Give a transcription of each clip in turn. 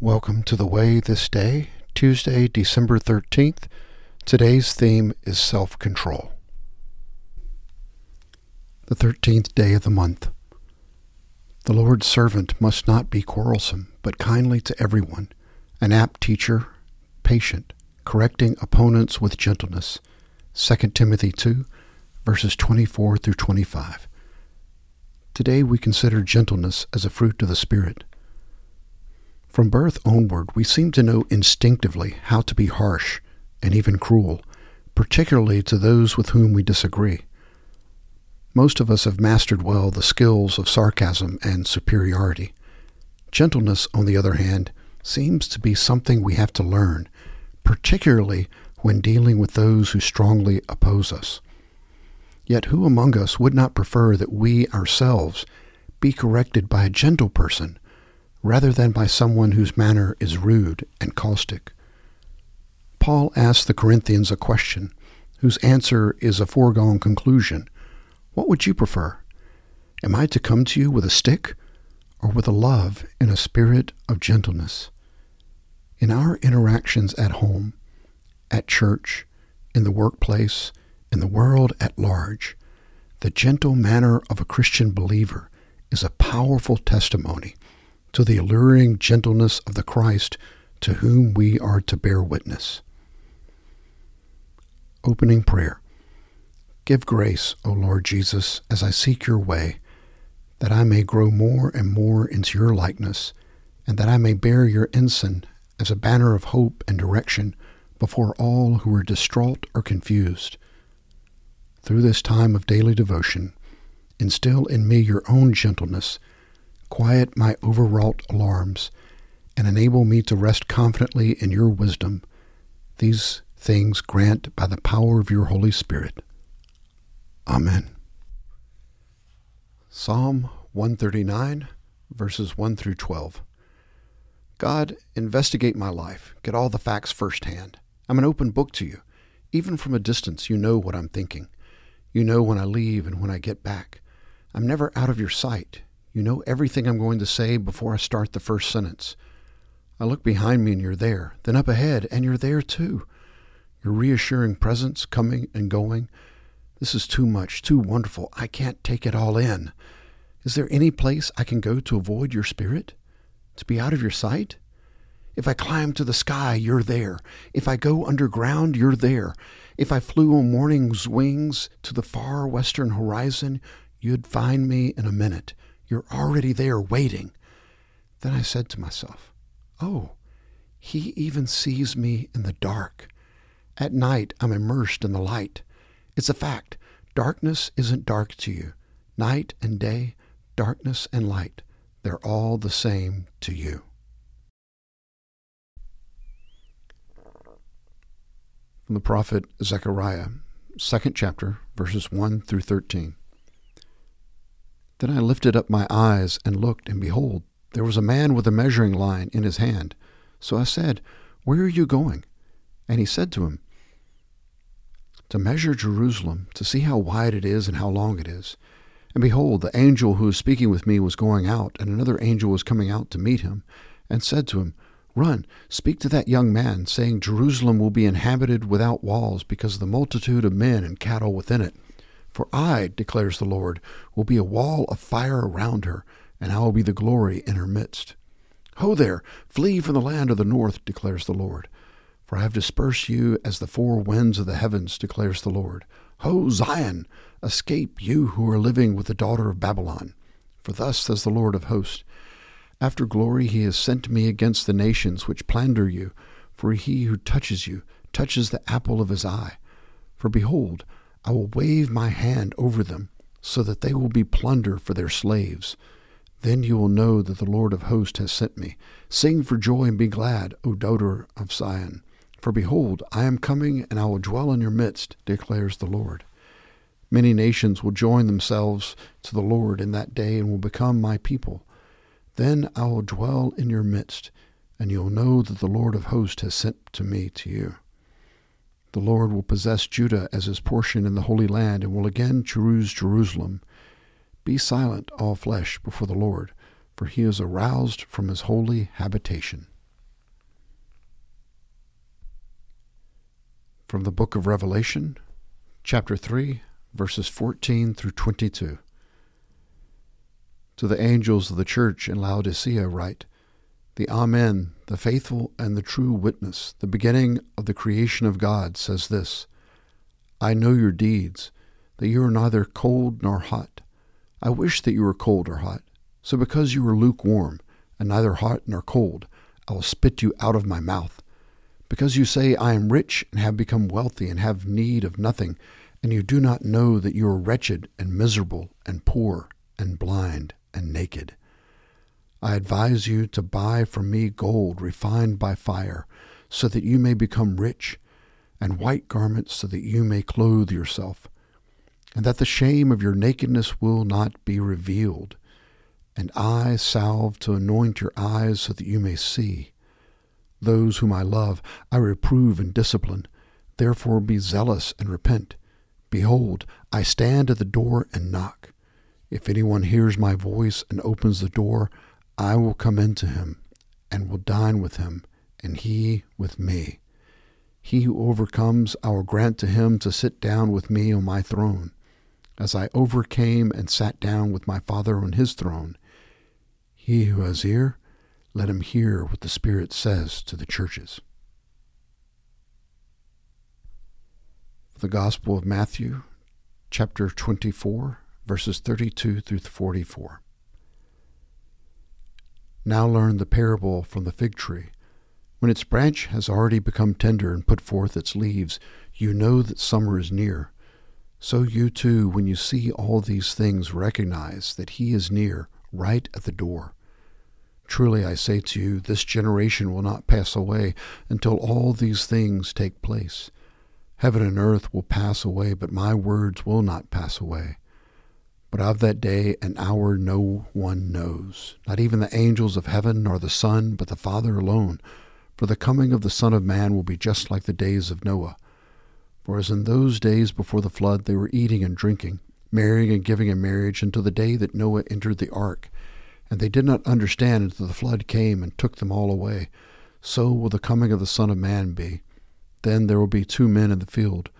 Welcome to The Way this day, Tuesday, December 13th. Today's theme is self control. The 13th day of the month. The Lord's servant must not be quarrelsome, but kindly to everyone, an apt teacher, patient, correcting opponents with gentleness. 2 Timothy 2, verses 24 through 25. Today we consider gentleness as a fruit of the Spirit. From birth onward, we seem to know instinctively how to be harsh and even cruel, particularly to those with whom we disagree. Most of us have mastered well the skills of sarcasm and superiority. Gentleness, on the other hand, seems to be something we have to learn, particularly when dealing with those who strongly oppose us. Yet who among us would not prefer that we ourselves be corrected by a gentle person rather than by someone whose manner is rude and caustic. Paul asks the Corinthians a question whose answer is a foregone conclusion. What would you prefer? Am I to come to you with a stick or with a love in a spirit of gentleness? In our interactions at home, at church, in the workplace, in the world at large, the gentle manner of a Christian believer is a powerful testimony to the alluring gentleness of the Christ to whom we are to bear witness. Opening Prayer Give grace, O Lord Jesus, as I seek your way, that I may grow more and more into your likeness, and that I may bear your ensign as a banner of hope and direction before all who are distraught or confused. Through this time of daily devotion, instill in me your own gentleness quiet my overwrought alarms, and enable me to rest confidently in your wisdom. These things grant by the power of your Holy Spirit. Amen. Psalm 139, verses 1 through 12. God, investigate my life. Get all the facts firsthand. I'm an open book to you. Even from a distance, you know what I'm thinking. You know when I leave and when I get back. I'm never out of your sight. You know everything I'm going to say before I start the first sentence. I look behind me and you're there, then up ahead and you're there too. Your reassuring presence coming and going. This is too much, too wonderful. I can't take it all in. Is there any place I can go to avoid your spirit? To be out of your sight? If I climb to the sky, you're there. If I go underground, you're there. If I flew on morning's wings to the far western horizon, you'd find me in a minute. You're already there waiting. Then I said to myself, Oh, he even sees me in the dark. At night, I'm immersed in the light. It's a fact. Darkness isn't dark to you. Night and day, darkness and light, they're all the same to you. From the prophet Zechariah, second chapter, verses 1 through 13. Then I lifted up my eyes and looked, and behold, there was a man with a measuring line in his hand. So I said, Where are you going? And he said to him, To measure Jerusalem, to see how wide it is and how long it is. And behold, the angel who was speaking with me was going out, and another angel was coming out to meet him, and said to him, Run, speak to that young man, saying, Jerusalem will be inhabited without walls because of the multitude of men and cattle within it. For I, declares the Lord, will be a wall of fire around her, and I will be the glory in her midst. Ho there, flee from the land of the north, declares the Lord. For I have dispersed you as the four winds of the heavens, declares the Lord. Ho, Zion, escape, you who are living with the daughter of Babylon. For thus says the Lord of hosts After glory he has sent me against the nations which plunder you, for he who touches you touches the apple of his eye. For behold, I will wave my hand over them, so that they will be plunder for their slaves. Then you will know that the Lord of hosts has sent me. Sing for joy and be glad, O daughter of Zion. For behold, I am coming, and I will dwell in your midst, declares the Lord. Many nations will join themselves to the Lord in that day and will become my people. Then I will dwell in your midst, and you will know that the Lord of hosts has sent to me to you. The Lord will possess Judah as his portion in the Holy Land and will again choose Jerusalem. Be silent, all flesh, before the Lord, for he is aroused from his holy habitation. From the book of Revelation, chapter 3, verses 14 through 22. To the angels of the church in Laodicea, write, the Amen, the faithful and the true witness, the beginning of the creation of God, says this I know your deeds, that you are neither cold nor hot. I wish that you were cold or hot. So because you are lukewarm, and neither hot nor cold, I will spit you out of my mouth. Because you say, I am rich and have become wealthy and have need of nothing, and you do not know that you are wretched and miserable and poor and blind and naked. I advise you to buy from me gold refined by fire, so that you may become rich, and white garments so that you may clothe yourself, and that the shame of your nakedness will not be revealed, and eye salve to anoint your eyes so that you may see. Those whom I love, I reprove and discipline. Therefore be zealous and repent. Behold, I stand at the door and knock. If anyone hears my voice and opens the door, I will come into him and will dine with him, and he with me. He who overcomes, I will grant to him to sit down with me on my throne, as I overcame and sat down with my Father on his throne. He who has ear, let him hear what the Spirit says to the churches. The Gospel of Matthew, chapter 24, verses 32 through 44. Now learn the parable from the fig tree. When its branch has already become tender and put forth its leaves, you know that summer is near. So you too, when you see all these things, recognize that He is near, right at the door. Truly I say to you, this generation will not pass away until all these things take place. Heaven and earth will pass away, but my words will not pass away. But of that day and hour no one knows, not even the angels of heaven, nor the Son, but the Father alone. For the coming of the Son of Man will be just like the days of Noah. For as in those days before the flood they were eating and drinking, marrying and giving in marriage until the day that Noah entered the ark and they did not understand until the flood came and took them all away. So will the coming of the Son of Man be. Then there will be two men in the field.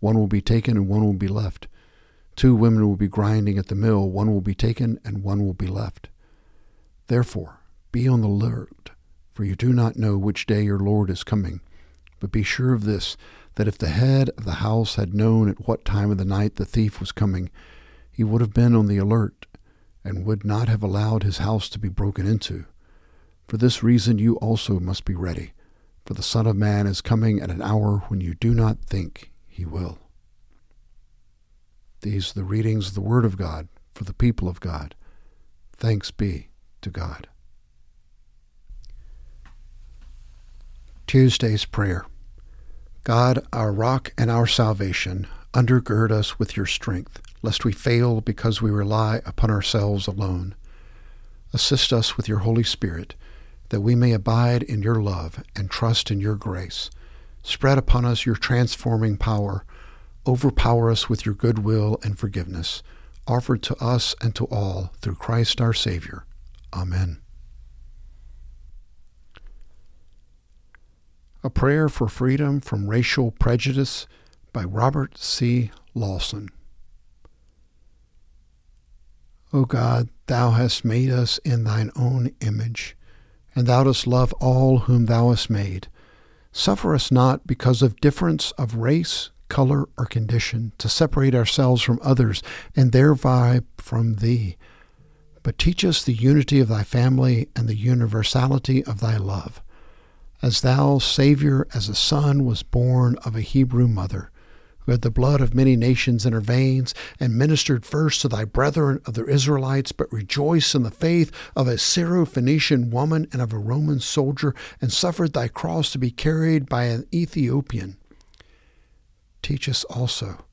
One will be taken and one will be left. Two women will be grinding at the mill. One will be taken and one will be left. Therefore, be on the alert, for you do not know which day your Lord is coming. But be sure of this, that if the head of the house had known at what time of the night the thief was coming, he would have been on the alert and would not have allowed his house to be broken into. For this reason you also must be ready, for the Son of Man is coming at an hour when you do not think he will. These the readings of the Word of God for the people of God. Thanks be to God. Tuesday's Prayer God, our rock and our salvation, undergird us with your strength lest we fail because we rely upon ourselves alone. Assist us with your Holy Spirit, that we may abide in your love and trust in your grace. Spread upon us your transforming power. Overpower us with your goodwill and forgiveness, offered to us and to all through Christ our Savior. Amen. A Prayer for Freedom from Racial Prejudice by Robert C. Lawson. O God, thou hast made us in thine own image, and thou dost love all whom thou hast made. Suffer us not, because of difference of race, color, or condition, to separate ourselves from others and thereby from thee. But teach us the unity of thy family and the universality of thy love. As thou, Saviour, as a son, was born of a Hebrew mother, who had the blood of many nations in her veins, and ministered first to thy brethren of the Israelites, but rejoiced in the faith of a Syro-Phoenician woman and of a Roman soldier, and suffered thy cross to be carried by an Ethiopian. Teach us also,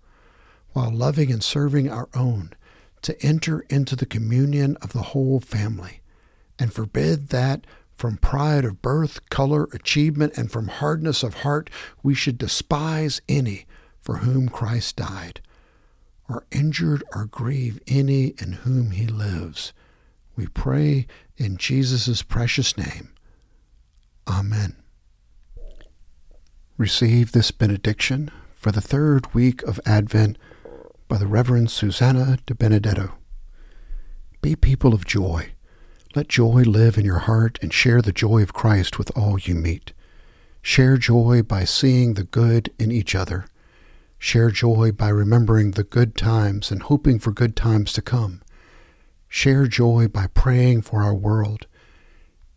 while loving and serving our own, to enter into the communion of the whole family, and forbid that from pride of birth, color, achievement, and from hardness of heart we should despise any for whom Christ died, or injured or grieve any in whom he lives. We pray in Jesus' precious name. Amen. receive this benediction for the third week of Advent by the Reverend Susanna de Benedetto. Be people of joy. Let joy live in your heart and share the joy of Christ with all you meet. Share joy by seeing the good in each other. Share joy by remembering the good times and hoping for good times to come. Share joy by praying for our world.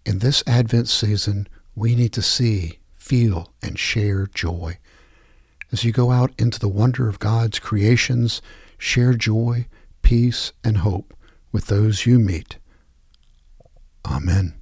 In this Advent season, we need to see feel, and share joy. As you go out into the wonder of God's creations, share joy, peace, and hope with those you meet. Amen.